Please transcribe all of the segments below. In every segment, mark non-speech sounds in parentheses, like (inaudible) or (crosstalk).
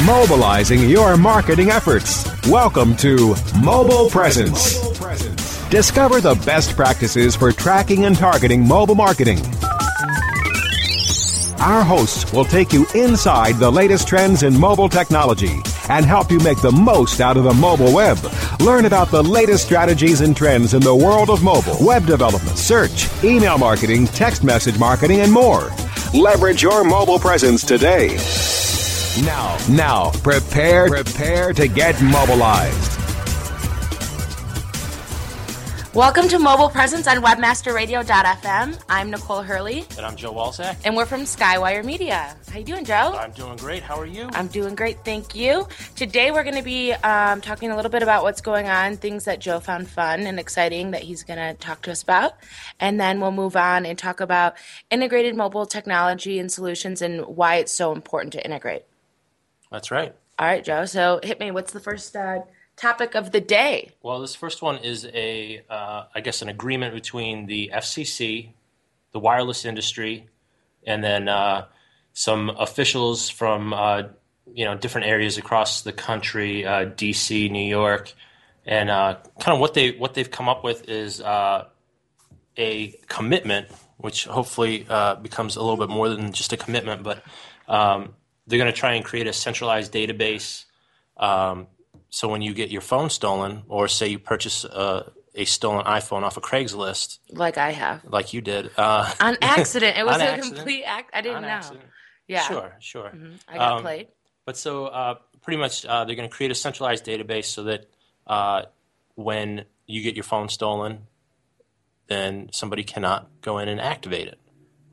Mobilizing your marketing efforts. Welcome to Mobile Presence. Discover the best practices for tracking and targeting mobile marketing. Our hosts will take you inside the latest trends in mobile technology and help you make the most out of the mobile web. Learn about the latest strategies and trends in the world of mobile, web development, search, email marketing, text message marketing, and more. Leverage your mobile presence today. Now, now, prepare, prepare to get mobilized. Welcome to Mobile Presence on WebmasterRadio.fm. I'm Nicole Hurley, And I'm Joe Walzak. and we're from Skywire Media. How you doing, Joe? I'm doing great. How are you? I'm doing great, thank you. Today we're going to be um, talking a little bit about what's going on, things that Joe found fun and exciting that he's going to talk to us about, and then we'll move on and talk about integrated mobile technology and solutions and why it's so important to integrate. That's right. All right, Joe. So hit me. What's the first uh, topic of the day? Well, this first one is a, uh, I guess, an agreement between the FCC, the wireless industry, and then uh, some officials from uh, you know different areas across the country, uh, D.C., New York, and uh, kind of what they what they've come up with is uh, a commitment, which hopefully uh, becomes a little bit more than just a commitment, but um, they're going to try and create a centralized database. Um, so when you get your phone stolen, or say you purchase a, a stolen iPhone off of Craigslist, Like I have. like you did, uh, (laughs) On accident. It was (laughs) a accident. complete act. I didn't on know. accident. Yeah. Sure, sure. I got Um, played. But so uh, pretty much uh, they're going to create a centralized database so that uh, when you get your phone stolen, then somebody cannot go in and activate it,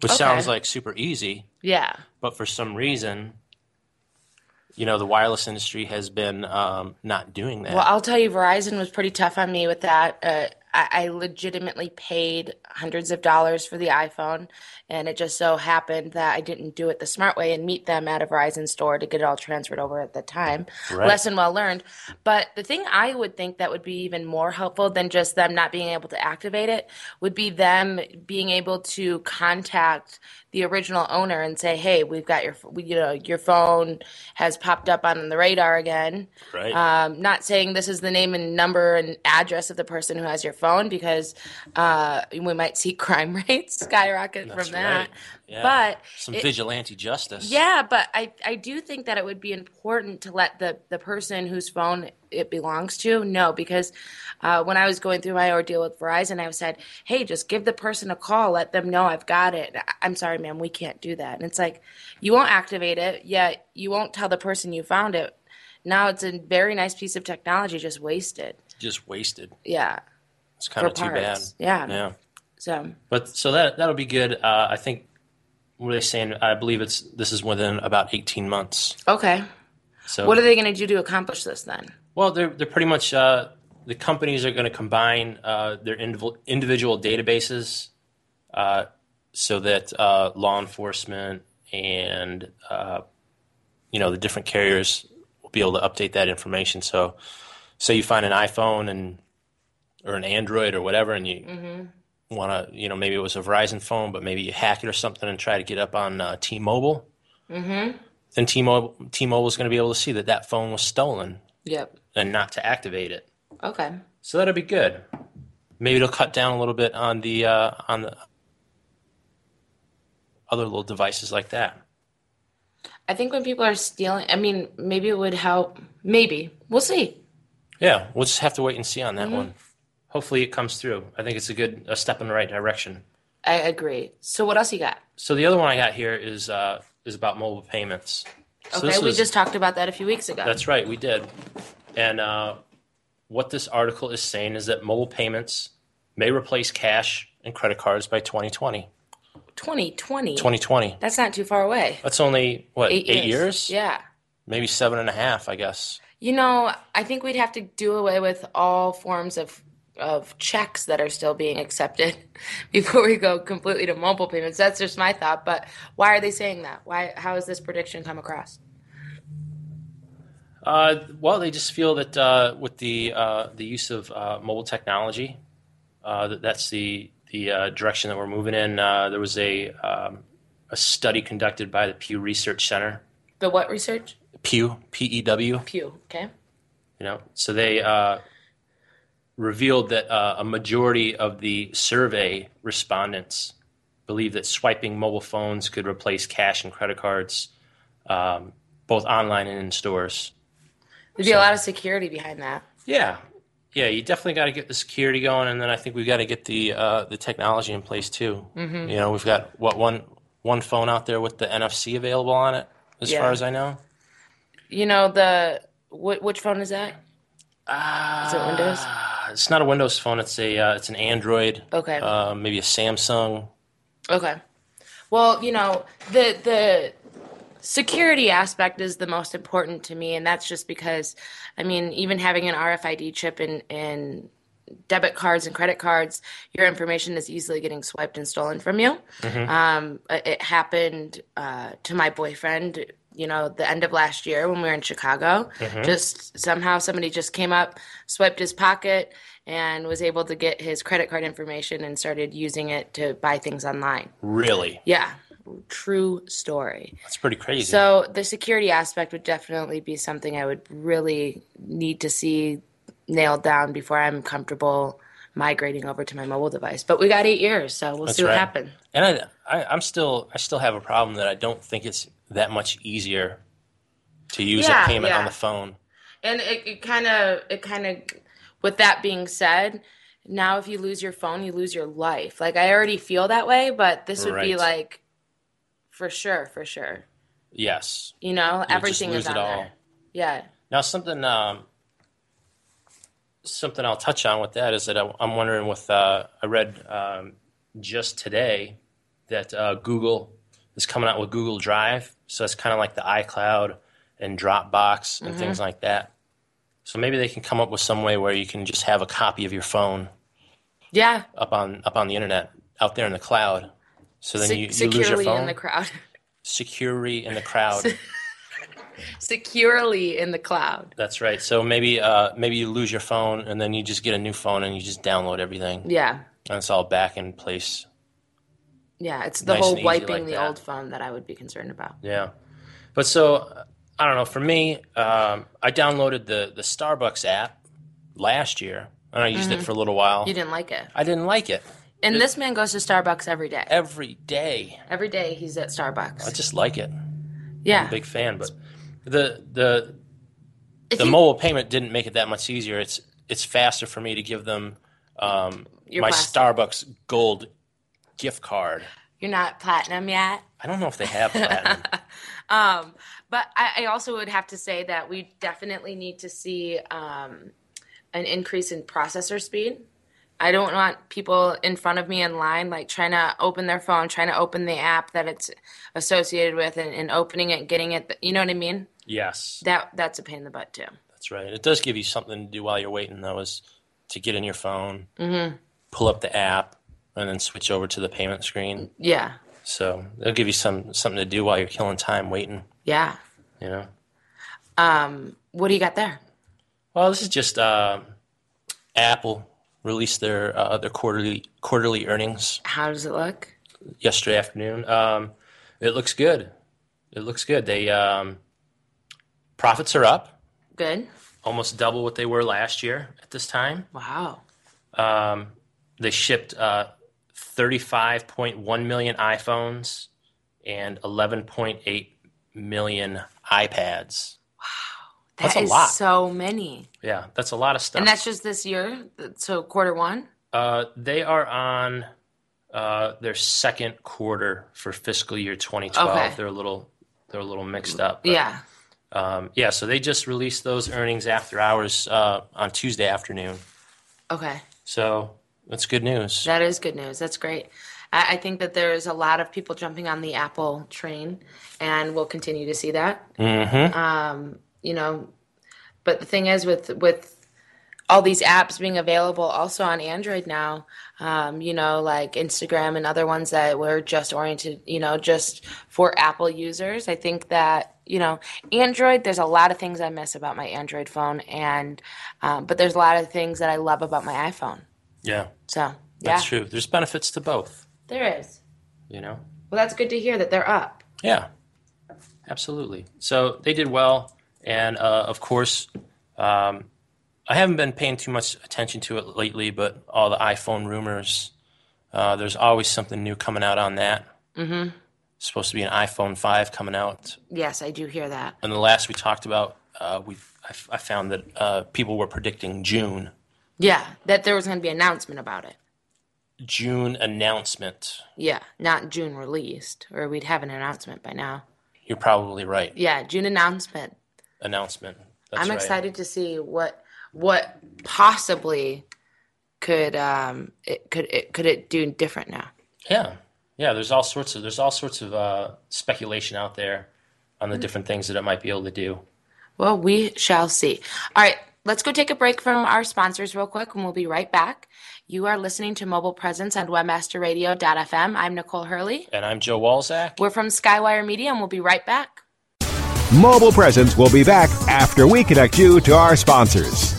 which Okay. sounds like super easy. Yeah. But for some reason, you know, the wireless industry has been um, not doing that. Well, I'll tell you, Verizon was pretty tough on me with that. Uh, I, I legitimately paid hundreds of dollars for the iPhone, and it just so happened that I didn't do it the smart way and meet them at a Verizon store to get it all transferred over at the time. Right. Lesson well learned. But the thing I would think that would be even more helpful than just them not being able to activate it would be them being able to contact the original owner and say, "Hey, we've got your, you know, your phone has popped up on the radar again." Right. Um, not saying this is the name and number and address of the person who has your phone because uh, we might see (laughs) crime rates skyrocket That's from that. right. Yeah. But Some it- vigilante justice. yeah, but I, I do think that it would be important to let the, the person whose phone it belongs to know because uh, when I was going through my ordeal with Verizon, I said, hey, just give the person a call, let them know I've got it. I'm sorry, ma'am, we can't do that. And it's like, you won't activate it, yet you won't tell the person you found it. Now it's a very nice piece of technology just wasted. Just wasted. Yeah. It's kind of For too bad. Yeah. Yeah. So, But so that that'll be good. Uh, I think what are they saying? I believe it's this is within about eighteen months. okay. So What are they going to do to accomplish this then? Well, they're they're pretty much uh, the companies are going to combine uh, their indiv- individual databases uh, so that uh, law enforcement and uh, you know the different carriers will be able to update that information. So, say you find an iPhone and or an Android or whatever, and you Mm-hmm. Want to, you know, maybe it was a Verizon phone, but maybe you hack it or something and try to get up on uh, T-Mobile. Mm-hmm. Then T-Mobile T-Mobile is going to be able to see that that phone was stolen Yep. and not to activate it. Okay. So that'll be good. Maybe it'll cut down a little bit on the uh, on the other little devices like that. I think when people are stealing, I mean, maybe it would help. Maybe we'll see. Yeah, we'll just have to wait and see on that Mm-hmm. one. Hopefully, it comes through. I think it's a good a step in the right direction. I agree. So what else you got? So the other one I got here is uh, is about mobile payments. So Okay, we was- just talked about that a few weeks ago. That's right, we did. And uh, what this article is saying is that mobile payments may replace cash and credit cards by 2020. 2020. 2020. That's not too far away. That's only what Eight, eight, years? Yeah. Maybe seven and a half, I guess. You know, I think we'd have to do away with all forms of of checks that are still being accepted (laughs) before we go completely to mobile payments. That's just my thought. But why are they saying that? Why? How has this prediction come across? Uh, well, they just feel that uh, with the uh, the use of uh, mobile technology, uh, that that's the the uh, direction that we're moving in. Uh, there was a um, a study conducted by the Pew Research Center. The what research? Pew P E W. Pew. Okay. You know, so they uh, revealed that uh, a majority of the survey respondents believe that swiping mobile phones could replace cash and credit cards, um, both online and in stores. There'd be a lot of security behind that. Yeah, yeah, you definitely got to get the security going, and then I think we've got to get the uh, the technology in place too. Mm-hmm. You know, we've got what one one phone out there with the NFC available on it, as Yeah. far as I know. You know the wh- which phone is that? is it Windows? It's not a Windows phone; it's a uh, it's an Android. Okay. Uh, maybe a Samsung. Okay. Well, you know, the the security aspect is the most important to me and that's just because I mean, even having an RFID chip in in debit cards and credit cards, your information is easily getting swiped and stolen from you. Um, it happened uh, to my boyfriend, you know, the end of last year when we were in Chicago. Mm-hmm. Just somehow somebody just came up, swiped his pocket, and was able to get his credit card information and started using it to buy things online. Really, Yeah, true story. that's pretty crazy. So the security aspect would definitely be something I would really need to see nailed down before I'm comfortable migrating over to my mobile device. But we got eight years, so we'll That's see what right. happens. and I, I, I'm still I still have a problem that I don't think it's that much easier to use Yeah, a payment on the phone. And it, it kind of, it kind of, with that being said, now if you lose your phone, you lose your life. Like I already feel that way, but this would be like, for sure, for sure. Yes, You know, just everything is it on all. there. Yeah. Now, something um, something I'll touch on with that is that I, I'm wondering with uh, I read um, just today that uh, Google is coming out with Google Drive, so it's kind of like the iCloud and Dropbox and things like that. So maybe they can come up with some way where you can just have a copy of your phone Yeah. up on up on the internet out there in the cloud. So then Se- you, you securely lose your phone. in the crowd. Securely in the crowd. (laughs) securely in the cloud. That's right. So maybe uh, maybe you lose your phone and then you just get a new phone and you just download everything Yeah. and it's all back in place. Yeah, it's the Nice whole wiping like the that. old phone that I would be concerned about. Yeah. But so I don't know. For me, um, I downloaded the the Starbucks app last year and I used it for a little while. Mm-hmm. You didn't like it. I didn't like it And this man goes to Starbucks every day. every day. Every day he's at Starbucks. I just like it. yeah. A big fan. But the the If the you- mobile payment didn't make it that much easier. It's it's faster for me to give them um, my plastic. Starbucks Gold gift card. You're not platinum yet. I don't know if they have platinum. (laughs) Um, but I, I also would have to say that we definitely need to see um, an increase in processor speed. I don't want people in front of me in line, like trying to open their phone, trying to open the app that it's associated with, and, and opening it, getting it. You know what I mean? yes, That that's a pain in the butt too. that's right. It does give you something to do while you're waiting, though. Is to get in your phone, Mm-hmm. pull up the app, and then switch over to the payment screen. Yeah. So it'll give you some something to do while you're killing time waiting. Yeah. You know. Um, what do you got there? Well, this is just uh, Apple released their uh, their quarterly quarterly earnings How does it look? yesterday afternoon. Um, it looks good. It looks good. They um, profits are up, Good. almost double what they were last year at this time. Wow. Um, they shipped uh, 35.1 million iPhones and 11.8 million iPads. Wow. That's a lot. so many. Yeah, that's a lot of stuff. And that's just this year? So quarter one? Uh, they are on uh, their second quarter for fiscal year 2012. Okay. They're a little they're a little mixed up. but, Yeah. Um, yeah. So they just released those earnings after hours uh, on Tuesday afternoon. Okay. So that's good news. That is good news. That's great. I, I think that there's a lot of people jumping on the Apple train, and we'll continue to see that. mm-hmm. Um, you know, but the thing is, with with all these apps being available also on Android now, um, you know, like Instagram and other ones that were just oriented, you know, just for Apple users. I think that you know, Android. There's a lot of things I miss about my Android phone, and um, but there's a lot of things that I love about my iPhone. Yeah, So yeah, that's true. There's benefits to both. there is. You know. Well, that's good to hear that they're up. Yeah, absolutely. So they did well, and uh, of course, um, I haven't been paying too much attention to it lately. But all the iPhone rumors, uh, there's always something new coming out on that. Mm-hmm. supposed to be an iPhone five coming out, Yes, I do hear that. and the last we talked about, uh, we I, f- I found that uh, people were predicting June. Yeah, that there was going to be an announcement about it. June announcement. Yeah, not June released, or we'd have an announcement by now. You're probably right. Yeah, June announcement. Announcement. That's I'm right. excited to see what what possibly could um it could it could it do different now. Yeah, yeah. There's all sorts of there's all sorts of uh, speculation out there on the different things that it might be able to do. Well, we shall see. All right, let's go take a break from our sponsors real quick, and we'll be right back. You are listening to Mobile Presence on WebmasterRadio.fm. I'm Nicole Hurley. And I'm Joe Walzak. We're from Skywire Media, and we'll be right back. Mobile Presence will be back after we connect you to our sponsors.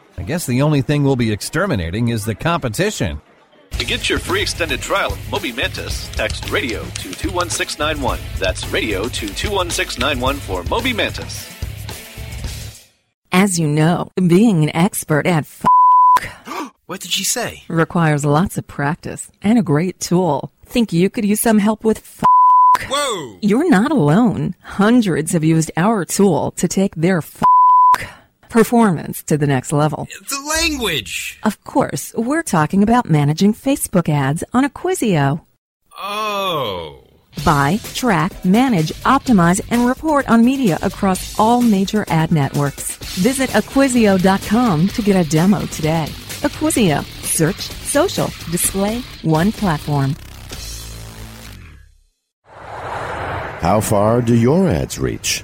I guess the only thing we'll be exterminating is the competition. To get your free extended trial of Moby Mantis, text radio to 21691. That's radio to 21691 for Moby Mantis. As you know, being an expert at f- (gasps) What did she say? requires lots of practice and a great tool. Think you could use some help with f- Whoa! You're not alone. Hundreds have used our tool to take their f- performance to the next level. The language! Of course, we're talking about managing Facebook ads on Acquisio. Oh. Buy, track, manage, optimize, and report on media across all major ad networks. Visit Acquisio.com to get a demo today. Acquisio. Search, social, display, one platform. How far do your ads reach?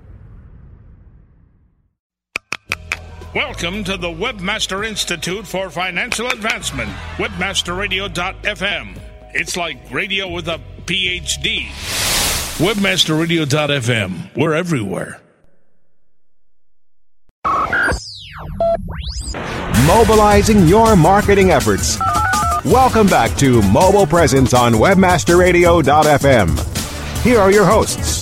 Welcome to the Webmaster Institute for Financial Advancement, webmasterradio.fm. It's like radio with a PhD. Webmasterradio.fm. We're everywhere. Mobilizing your marketing efforts. Welcome back to Mobile Presence on WebmasterRadio.fm. Here are your hosts.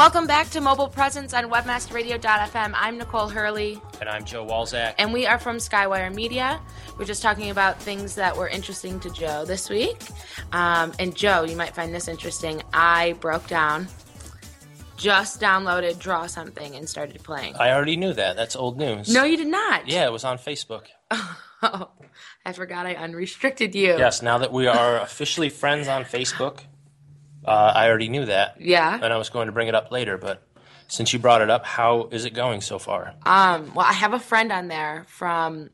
Welcome back to Mobile Presence on WebmasterRadio.fm. I'm Nicole Hurley. And I'm Joe Walzak. And we are from Skywire Media. We're just talking about things that were interesting to Joe this week. Um, and Joe, you might find this interesting. I broke down, just downloaded Draw Something, and started playing. I already knew that. That's old news. No, you did not. Yeah, it was on Facebook. (laughs) Oh, I forgot I unrestricted you. Yes, now that we are officially friends on Facebook, uh, I already knew that. Yeah. And I was going to bring it up later, but since you brought it up, how is it going so far? Um, well, I have a friend on there from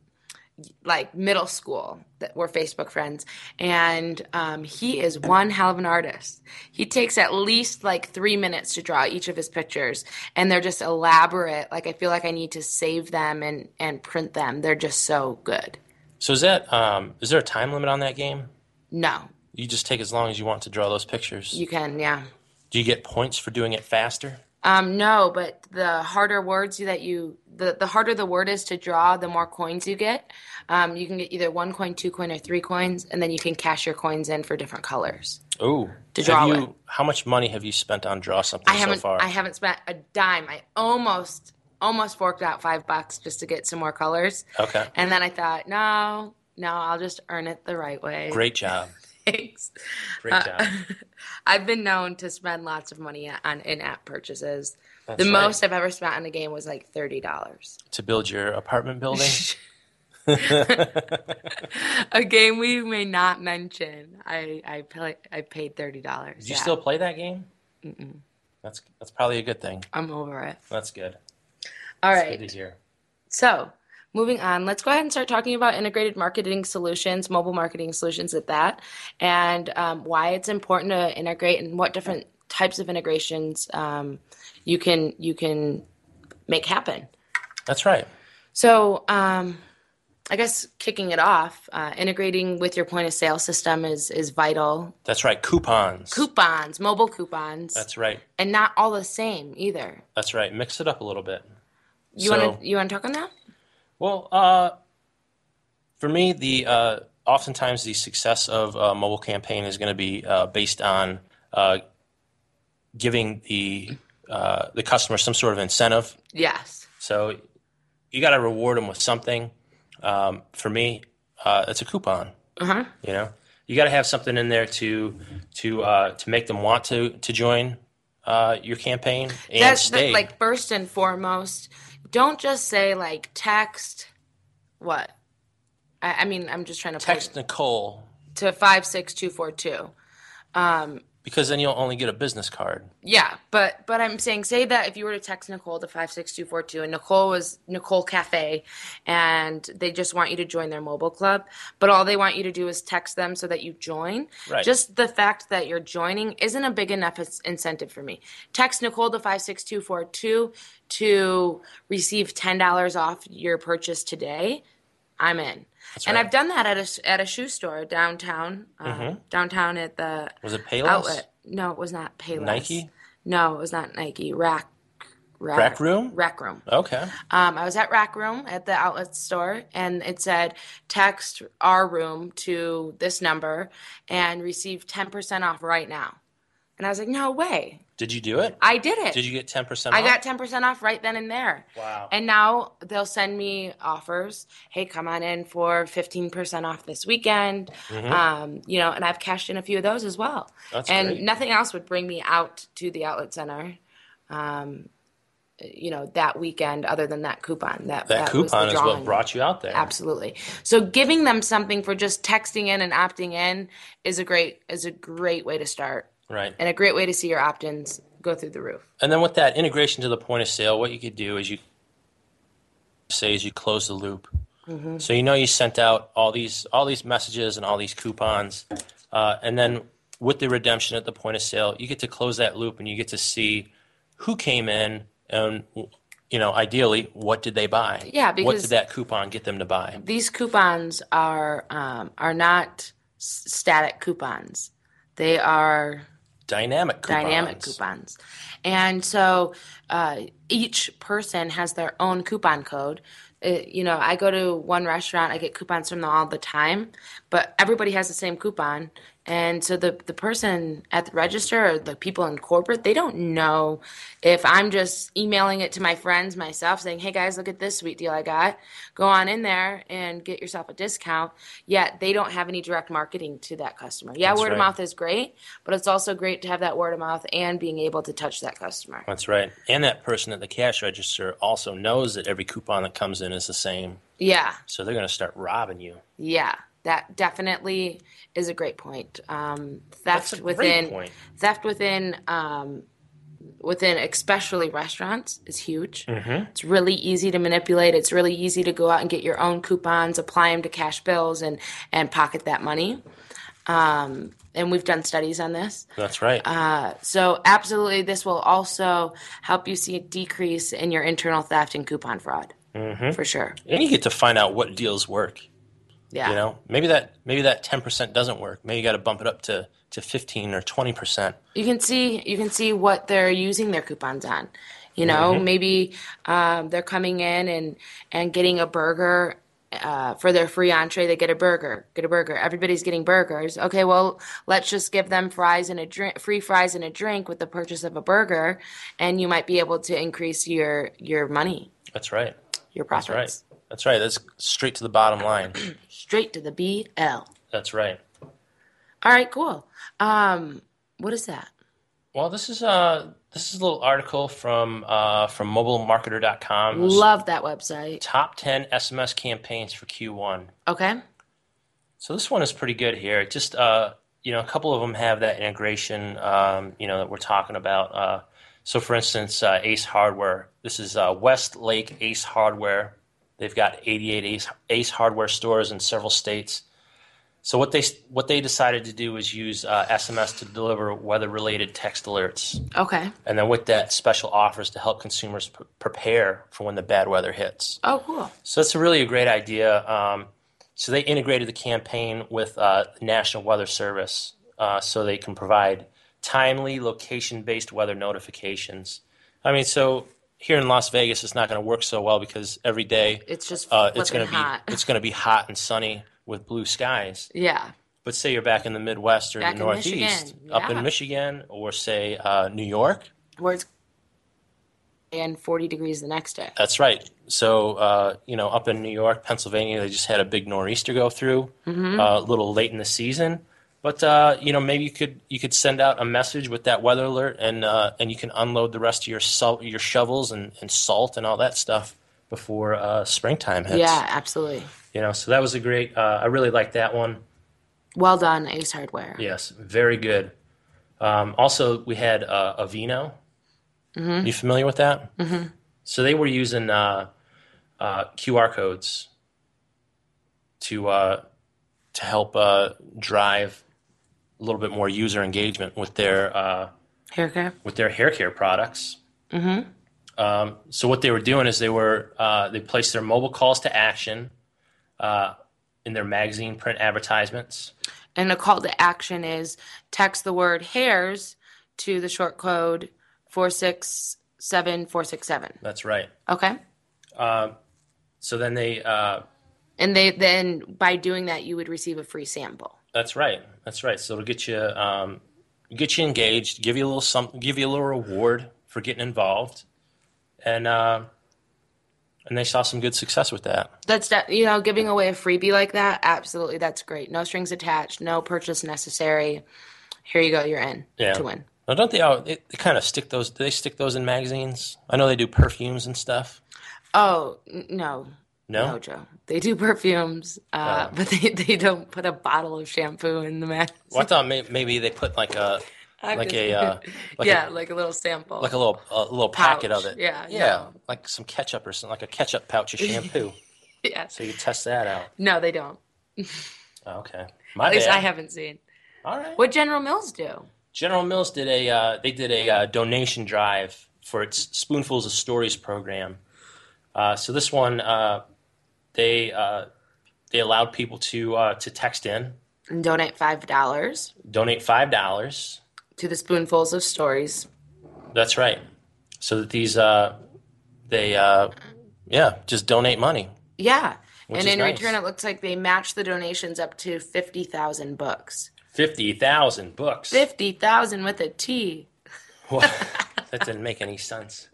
like middle school that we're Facebook friends, and um, he is one hell of an artist. He takes at least like three minutes to draw each of his pictures, and they're just elaborate. Like I feel like I need to save them and and print them. They're just so good. So is that um, is there a time limit on that game? No, You just take as long as you want to draw those pictures. you can, yeah. Do you get points for doing it faster? Um, no, but the harder words that you the, the harder the word is to draw, the more coins you get. Um, you can get either one coin, two coin, or three coins, and then you can cash your coins in for different colors. Ooh. To draw you. How much money have you spent on draw something I haven't so far? I haven't spent a dime. I almost almost forked out five bucks just to get some more colors. Okay. And then I thought, no, no, I'll just earn it the right way. Great job. Thanks. Great Uh. (laughs) I've been known to spend lots of money on in-app purchases. That's the right. most I've ever spent on a game was like thirty dollars. to build your apartment building? (laughs) a game we may not mention. I I pay, I paid thirty dollars. Did you still play that game? Mm-mm. That's that's probably a good thing. I'm over it. That's good. All That's right. Good to hear. So, moving on, let's go ahead and start talking about integrated marketing solutions, mobile marketing solutions at that, and um, why it's important to integrate and what different types of integrations um, you can you can make happen. That's right. So, um, I guess kicking it off, uh, integrating with your point of sale system is is vital. That's right. Coupons. Coupons, mobile coupons, That's right. and not all the same either. That's right. Mix it up a little bit. You So- want to you want to talk on that? Well, uh, for me, the uh, oftentimes the success of a mobile campaign is going to be uh, based on uh, giving the uh, the customer some sort of incentive. Yes. So you got to reward them with something. Um, for me, uh, it's a coupon. Uh huh. You know, you got to have something in there to to uh, to make them want to to join uh, your campaign and That's stay. the, like first and foremost. Don't just say like text. What? I, I mean, I'm just trying to Text Nicole to five six two four two. Um, because then you'll only get a business card. yeah, but but I'm saying say that if you were to text Nicole to five six two four two, and Nicole was Nicole Cafe, and they just want you to join their mobile club, but all they want you to do is text them so that you join. Right. Just the fact that you're joining isn't a big enough incentive for me. Text Nicole to five six two four two to receive ten dollars off your purchase today. I'm in. That's And right. I've done that at a at a shoe store downtown, uh, Mhm. downtown at the Was it Payless? outlet. No, it was not Payless. Nike? No, it was not Nike. Rack. Rack, Rack Room? Rack Room. Okay. Um, I was at Rack Room at the outlet store, and it said text our room to this number and receive ten percent off right now. And I was like, no way. Did you do it? I did it. Did you get ten percent? Off? I got 10% off right then and there. Wow. And now they'll send me offers. Hey, come on in for 15% off this weekend. Mhm. Um, you know, and I've cashed in a few of those as well. That's and great. nothing else would bring me out to the outlet center. Um, you know, that weekend other than that coupon. That, That, the coupon is what brought you out there. Absolutely. So giving them something for just texting in and opting in is a great is a great way to start Right. and a great way to see your opt-ins go through the roof. And then with that integration to the point of sale, what you could do is you say is you close the loop. Mhm. So you know you sent out all these all these messages and all these coupons, uh, and then with the redemption at the point of sale, you get to close that loop and you get to see who came in and you know ideally what did they buy? Yeah, because what did that coupon get them to buy? These coupons are um, are not static coupons. They are Dynamic coupons. dynamic coupons. And so uh, each person has their own coupon code. it, you know, I go to one restaurant, I get coupons from them all the time, but everybody has the same coupon. And so the, the person at the register or the people in corporate, they don't know if I'm just emailing it to my friends myself saying, hey guys, look at this sweet deal I got. Go on in there and get yourself a discount. Yet they don't have any direct marketing to that customer. Yeah, That's word of mouth is great, but it's also great to have that word of mouth and being able to touch that customer. That's right. And that person at the cash register also knows that every coupon that comes in is the same. Yeah. So they're going to start robbing you. Yeah, that definitely is a great point. Um, That's theft within point. theft within um, within especially restaurants is huge. Mhm. It's really easy to manipulate. It's really easy to go out and get your own coupons, apply them to cash bills, and and pocket that money. Um, and we've done studies on this. That's right. Uh, so absolutely, this will also help you see a decrease in your internal theft and coupon fraud hmm for sure. And you get to find out what deals work. Yeah. You know, maybe that maybe that ten percent doesn't work. Maybe you got to bump it up to to fifteen or twenty percent. you can see you can see what they're using their coupons on you know Mhm. maybe um, they're coming in and and getting a burger uh, for their free entree they get a burger get a burger everybody's getting burgers okay well let's just give them fries and a drink free fries and a drink with the purchase of a burger and you might be able to increase your your money That's right. your That's profits right. That's right. That's straight to the bottom line. (clears throat) straight to the bl That's right. all right cool um what is that Well, this is uh this is a little article from uh from mobilemarketer.com. love that website Top 10 SMS campaigns for Q1. okay So this one is pretty good here. Just uh, you know, a couple of them have that integration, um, you know, that we're talking about. Uh, so, for instance, uh, Ace Hardware. This is uh, Westlake Ace Hardware. They've got 88 Ace, Ace Hardware stores in several states. So what they what they decided to do is use uh, SMS to deliver weather-related text alerts, okay and then with that, special offers to help consumers p- prepare for when the bad weather hits. oh cool So that's a really a great idea. Um, so they integrated the campaign with uh, National Weather Service, uh, so they can provide timely location-based weather notifications. I mean, so here in Las Vegas, it's not going to work so well because every day It's just uh, it's going to be it's going to be hot and sunny with blue skies. yeah But say you're back in the Midwest or Back the in Northeast, up in Michigan, or say uh, New York. where it's and 40 degrees the next day. That's right. So, uh, you know, up in New York, Pennsylvania, they just had a big nor'easter go through Mhm. uh, a little late in the season. But uh, you know, maybe you could you could send out a message with that weather alert, and uh, and you can unload the rest of your salt, your shovels and, and salt and all that stuff before uh, springtime hits. Yeah, absolutely. You know, so that was a great. Uh, I really liked that one. Well done, Ace Hardware. Yes, very good. Um, also, we had uh, Aveeno. Mhm. You familiar with that? Mhm. So they were using uh, uh, QR codes to uh, to help uh, drive a little bit more user engagement with their uh, Hair care. with their hair care products. Mm-hmm. Um, so what they were doing is they were uh, they placed their mobile calls to action uh, in their magazine print advertisements. And the call to action is text the word hairs to the short code 467467. That's right. Okay. Um, so then they uh, And they then by doing that you would receive a free sample. That's right. That's right. So it'll get you um, get you engaged, give you a little something, give you a little reward for getting involved, and uh, and they saw some good success with that. That's that you know giving away a freebie like that absolutely that's great. No strings attached, no purchase necessary. Here you go, you're in Yeah. to win. Now, don't they? all they, they kind of stick those. Do they stick those in magazines? I know they do perfumes and stuff. Oh, n- no. No? Joe. They do perfumes, uh, Oh. (laughs) but they, they don't put a bottle of shampoo in the mag. Well, I thought may, maybe they put like a I'm (laughs) like a uh, like yeah, a, like a little sample. like a little a little packet of it. Yeah, yeah, no. like some ketchup or something, like a ketchup pouch of (laughs) shampoo. Yeah. So you test that out. No, they don't. Oh, okay, my At least bad. I haven't seen. All right. What General Mills do? General Mills did a uh, they did a uh, donation drive for its Spoonfuls of Stories program. Uh, so this one uh, they uh, they allowed people to uh, to text in, And donate five dollars donate five dollars. to the spoonfuls of stories. That's right. So that these uh, they uh, Yeah, just donate money. Yeah. And in nice. return, it looks like they match the donations up to 50,000 books. 50,000 books. 50,000 with a T. Well, (laughs) that didn't make any sense.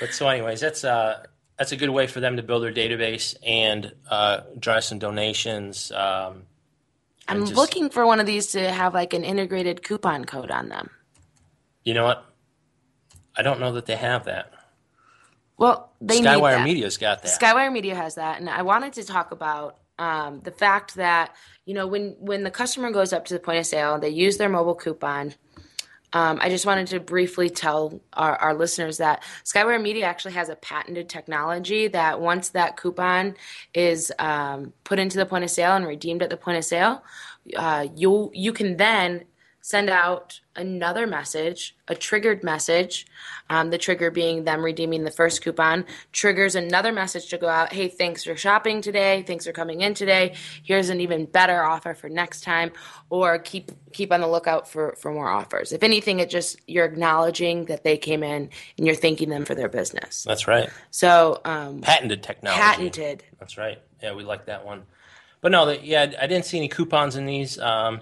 But so, anyways, that's uh, that's a good way for them to build their database and uh, drive some donations. Um, I'm just- looking for one of these to have like an integrated coupon code on them. You know what? I don't know that they have that. Well, they Skywire. Media's got that. Skywire Media has that, and I wanted to talk about um, the fact that you know when when the customer goes up to the point of sale, they use their mobile coupon. Um, I just wanted to briefly tell our, our listeners that Skywire Media actually has a patented technology that once that coupon is um, put into the point of sale and redeemed at the point of sale, uh, you you can then send out another message, a triggered message. Um, the trigger being them redeeming the first coupon triggers another message to go out. Hey, thanks for shopping today. Thanks for coming in today. Here's an even better offer for next time. Or keep keep on the lookout for for more offers. If anything, it just you're acknowledging that they came in and you're thanking them for their business. That's right. So um, Patented technology. patented. That's right. Yeah, we like that one. But no, the, yeah, I didn't see any coupons in these. Um,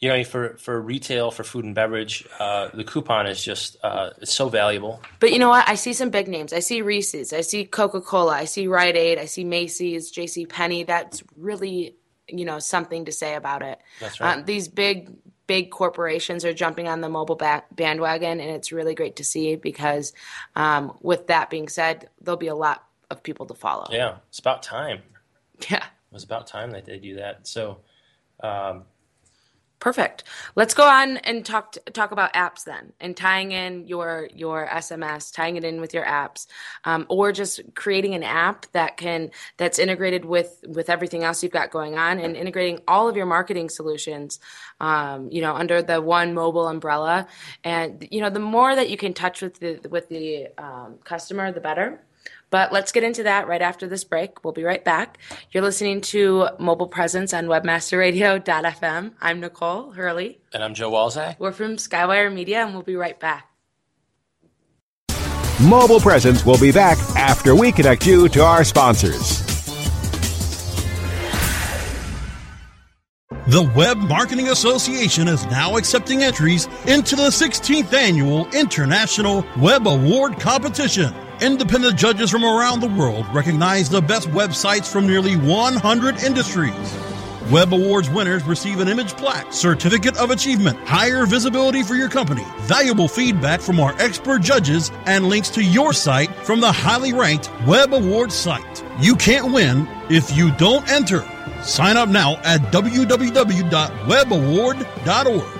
you know, for for retail, for food and beverage, uh, the coupon is just uh, it's so valuable. But you know what? I see some big names. I see Reese's. I see Coca Cola. I see Rite Aid. I see Macy's, J.C. Penney. That's really, you know, something to say about it. That's right. Um, these big, big corporations are jumping on the mobile ba- bandwagon, and it's really great to see because, um, with that being said, there'll be a lot of people to follow. Yeah, it's about time. Yeah. It was about time that they do that. So, um, Perfect. Let's go on and talk talk about apps then, and tying in your your SMS, tying it in with your apps, um, or just creating an app that can that's integrated with with everything else you've got going on, and integrating all of your marketing solutions, um, you know, under the one mobile umbrella. And you know, the more that you can touch with the with the um, customer, the better. But let's get into that right after this break. We'll be right back. You're listening to Mobile Presence on WebmasterRadio.fm. I'm Nicole Hurley. and I'm Joe Walzak. We're from Skywire Media, and we'll be right back. Mobile Presence will be back after we connect you to our sponsors. The Web Marketing Association is now accepting entries into the 16th annual International Web Award Competition. Independent judges from around the world recognize the best websites from nearly 100 industries. Web Awards winners receive an image plaque, certificate of achievement, higher visibility for your company, valuable feedback from our expert judges, and links to your site from the highly ranked Web Awards site. You can't win if you don't enter. Sign up now at www.webaward.org.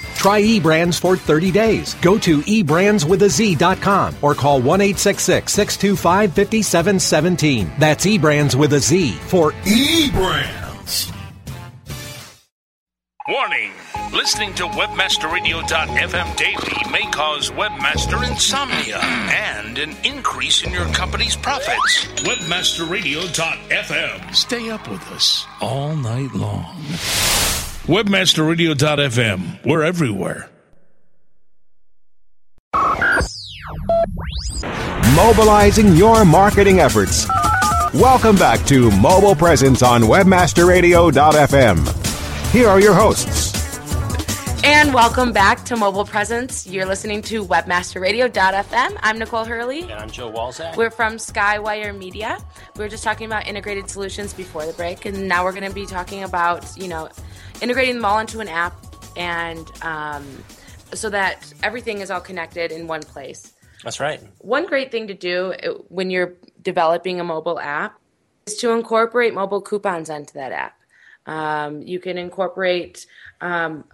Try eBrandz for 30 days. Go to eBrandsWithAZ.com or call 1 625 5717. That's eBrandz with a Z for eBrandz. Warning! Listening to WebmasterRadio.fm daily may cause webmaster insomnia and an increase in your company's profits. WebmasterRadio.fm. Stay up with us all night long. WebmasterRadio.fm. We're everywhere. Mobilizing your marketing efforts. Welcome back to Mobile Presence on WebmasterRadio.fm. Here are your hosts. And welcome back to Mobile Presence. You're listening to WebmasterRadio.fm. I'm Nicole Hurley. And I'm Joe Walzak. We're from Skywire Media. We were just talking about integrated solutions before the break, and now we're going to be talking about, you know, integrating them all into an app and um, so that everything is all connected in one place. That's right. One great thing to do uh, when you're developing a mobile app is to incorporate mobile coupons onto that app. Um, you can incorporate um,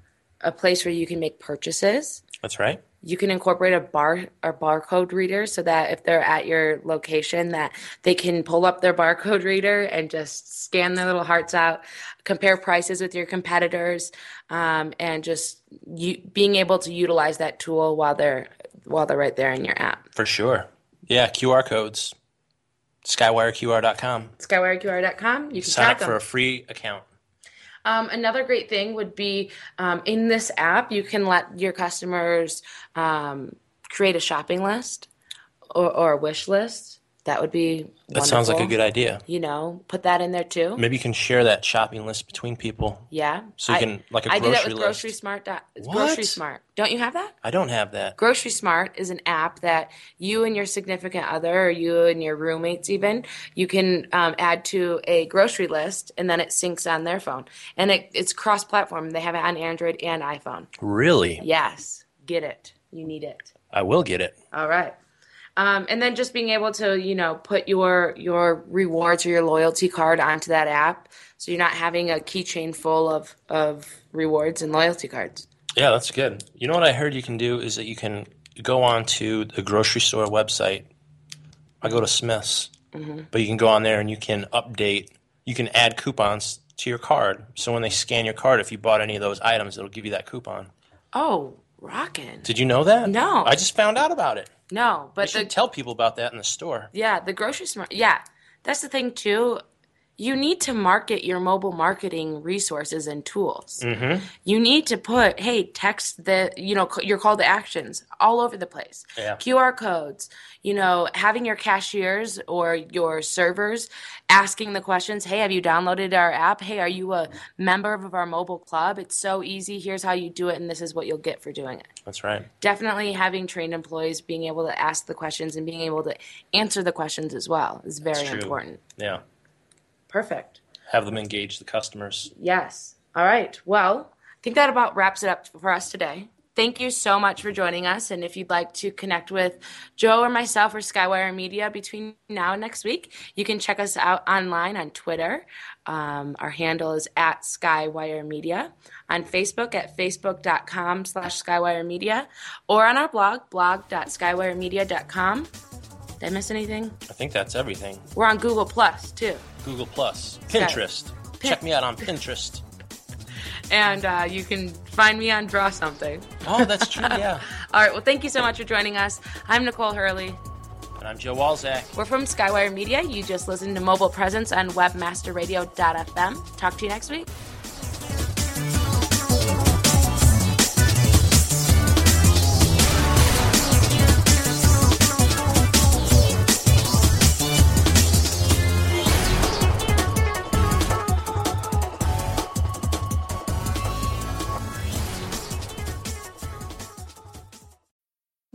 a place where you can make purchases. That's right. You can incorporate a bar a barcode reader so that if they're at your location that they can pull up their barcode reader and just scan their little hearts out, compare prices with your competitors, um, and just you, being able to utilize that tool while they're while they're right there in your app. For sure. Yeah, QR codes. SkywireQR.com. SkywireQR.com. You can Sign up for them. a free account. Um, another great thing would be um, in this app, you can let your customers um, create a shopping list or, or a wish list. That would be That sounds like a good idea. You know, put that in there too. Maybe you can share that shopping list between people. Yeah. So you I- can- like a I do that grocery with list. Grocery Smart. dot- What? Grocery Smart. Don't you have that? I don't have that. Grocery Smart is an app that you and your significant other, or you and your roommates, even, you can um, add to a grocery list, and then it syncs on their phone. And it, it's cross-platform. They have it on Android and iPhone. Really? Yes, get it. You need it. I will get it. All right. Um, and then just being able to, you know, put your your rewards or your loyalty card onto that app, so you're not having a keychain full of of rewards and loyalty cards. Yeah, that's good. You know what I heard you can do is that you can go on to the grocery store website. I go to Smith's, Mhm. but you can go on there and you can update, you can add coupons to your card. So when they scan your card, if you bought any of those items, it'll give you that coupon. Oh, rockin'. Did you know that? No. I just found out about it. No, But you should tell people about that in the store. Yeah, the grocery store. Yeah, that's the thing too. You need to market your mobile marketing resources and tools. Mm-hmm. You need to put, hey, text the, you know, your call to actions all over the place. Yeah. QR codes, you know, having your cashiers or your servers asking the questions, hey, have you downloaded our app? Hey, are you a member of our mobile club? It's so easy. Here's how you do it, and this is what you'll get for doing it That's right. definitely having trained employees being able to ask the questions and being able to answer the questions as well is very important. Yeah. Perfect. Have them engage the customers. Yes. All right. Well, I think that about wraps it up for us today. Thank you so much for joining us. And if you'd like to connect with Joe or myself or Skywire Media between now and next week, you can check us out online on Twitter. Um, our handle is at Skywire Media. On Facebook at facebook.com slash Skywire Media. Or on our blog, blog.skywiremedia.com. Did I miss anything? I think that's everything. We're on Google Plus too. Google Plus, Pinterest. Check me out on Pinterest. (laughs) And uh, you can find me on Draw Something. Oh, that's true. Yeah. (laughs) All right. Well, thank you so much for joining us. I'm Nicole Hurley. And I'm Joe Walzak. We're from Skywire Media. You just listened to Mobile Presence on WebmasterRadio.fm. Talk to you next week.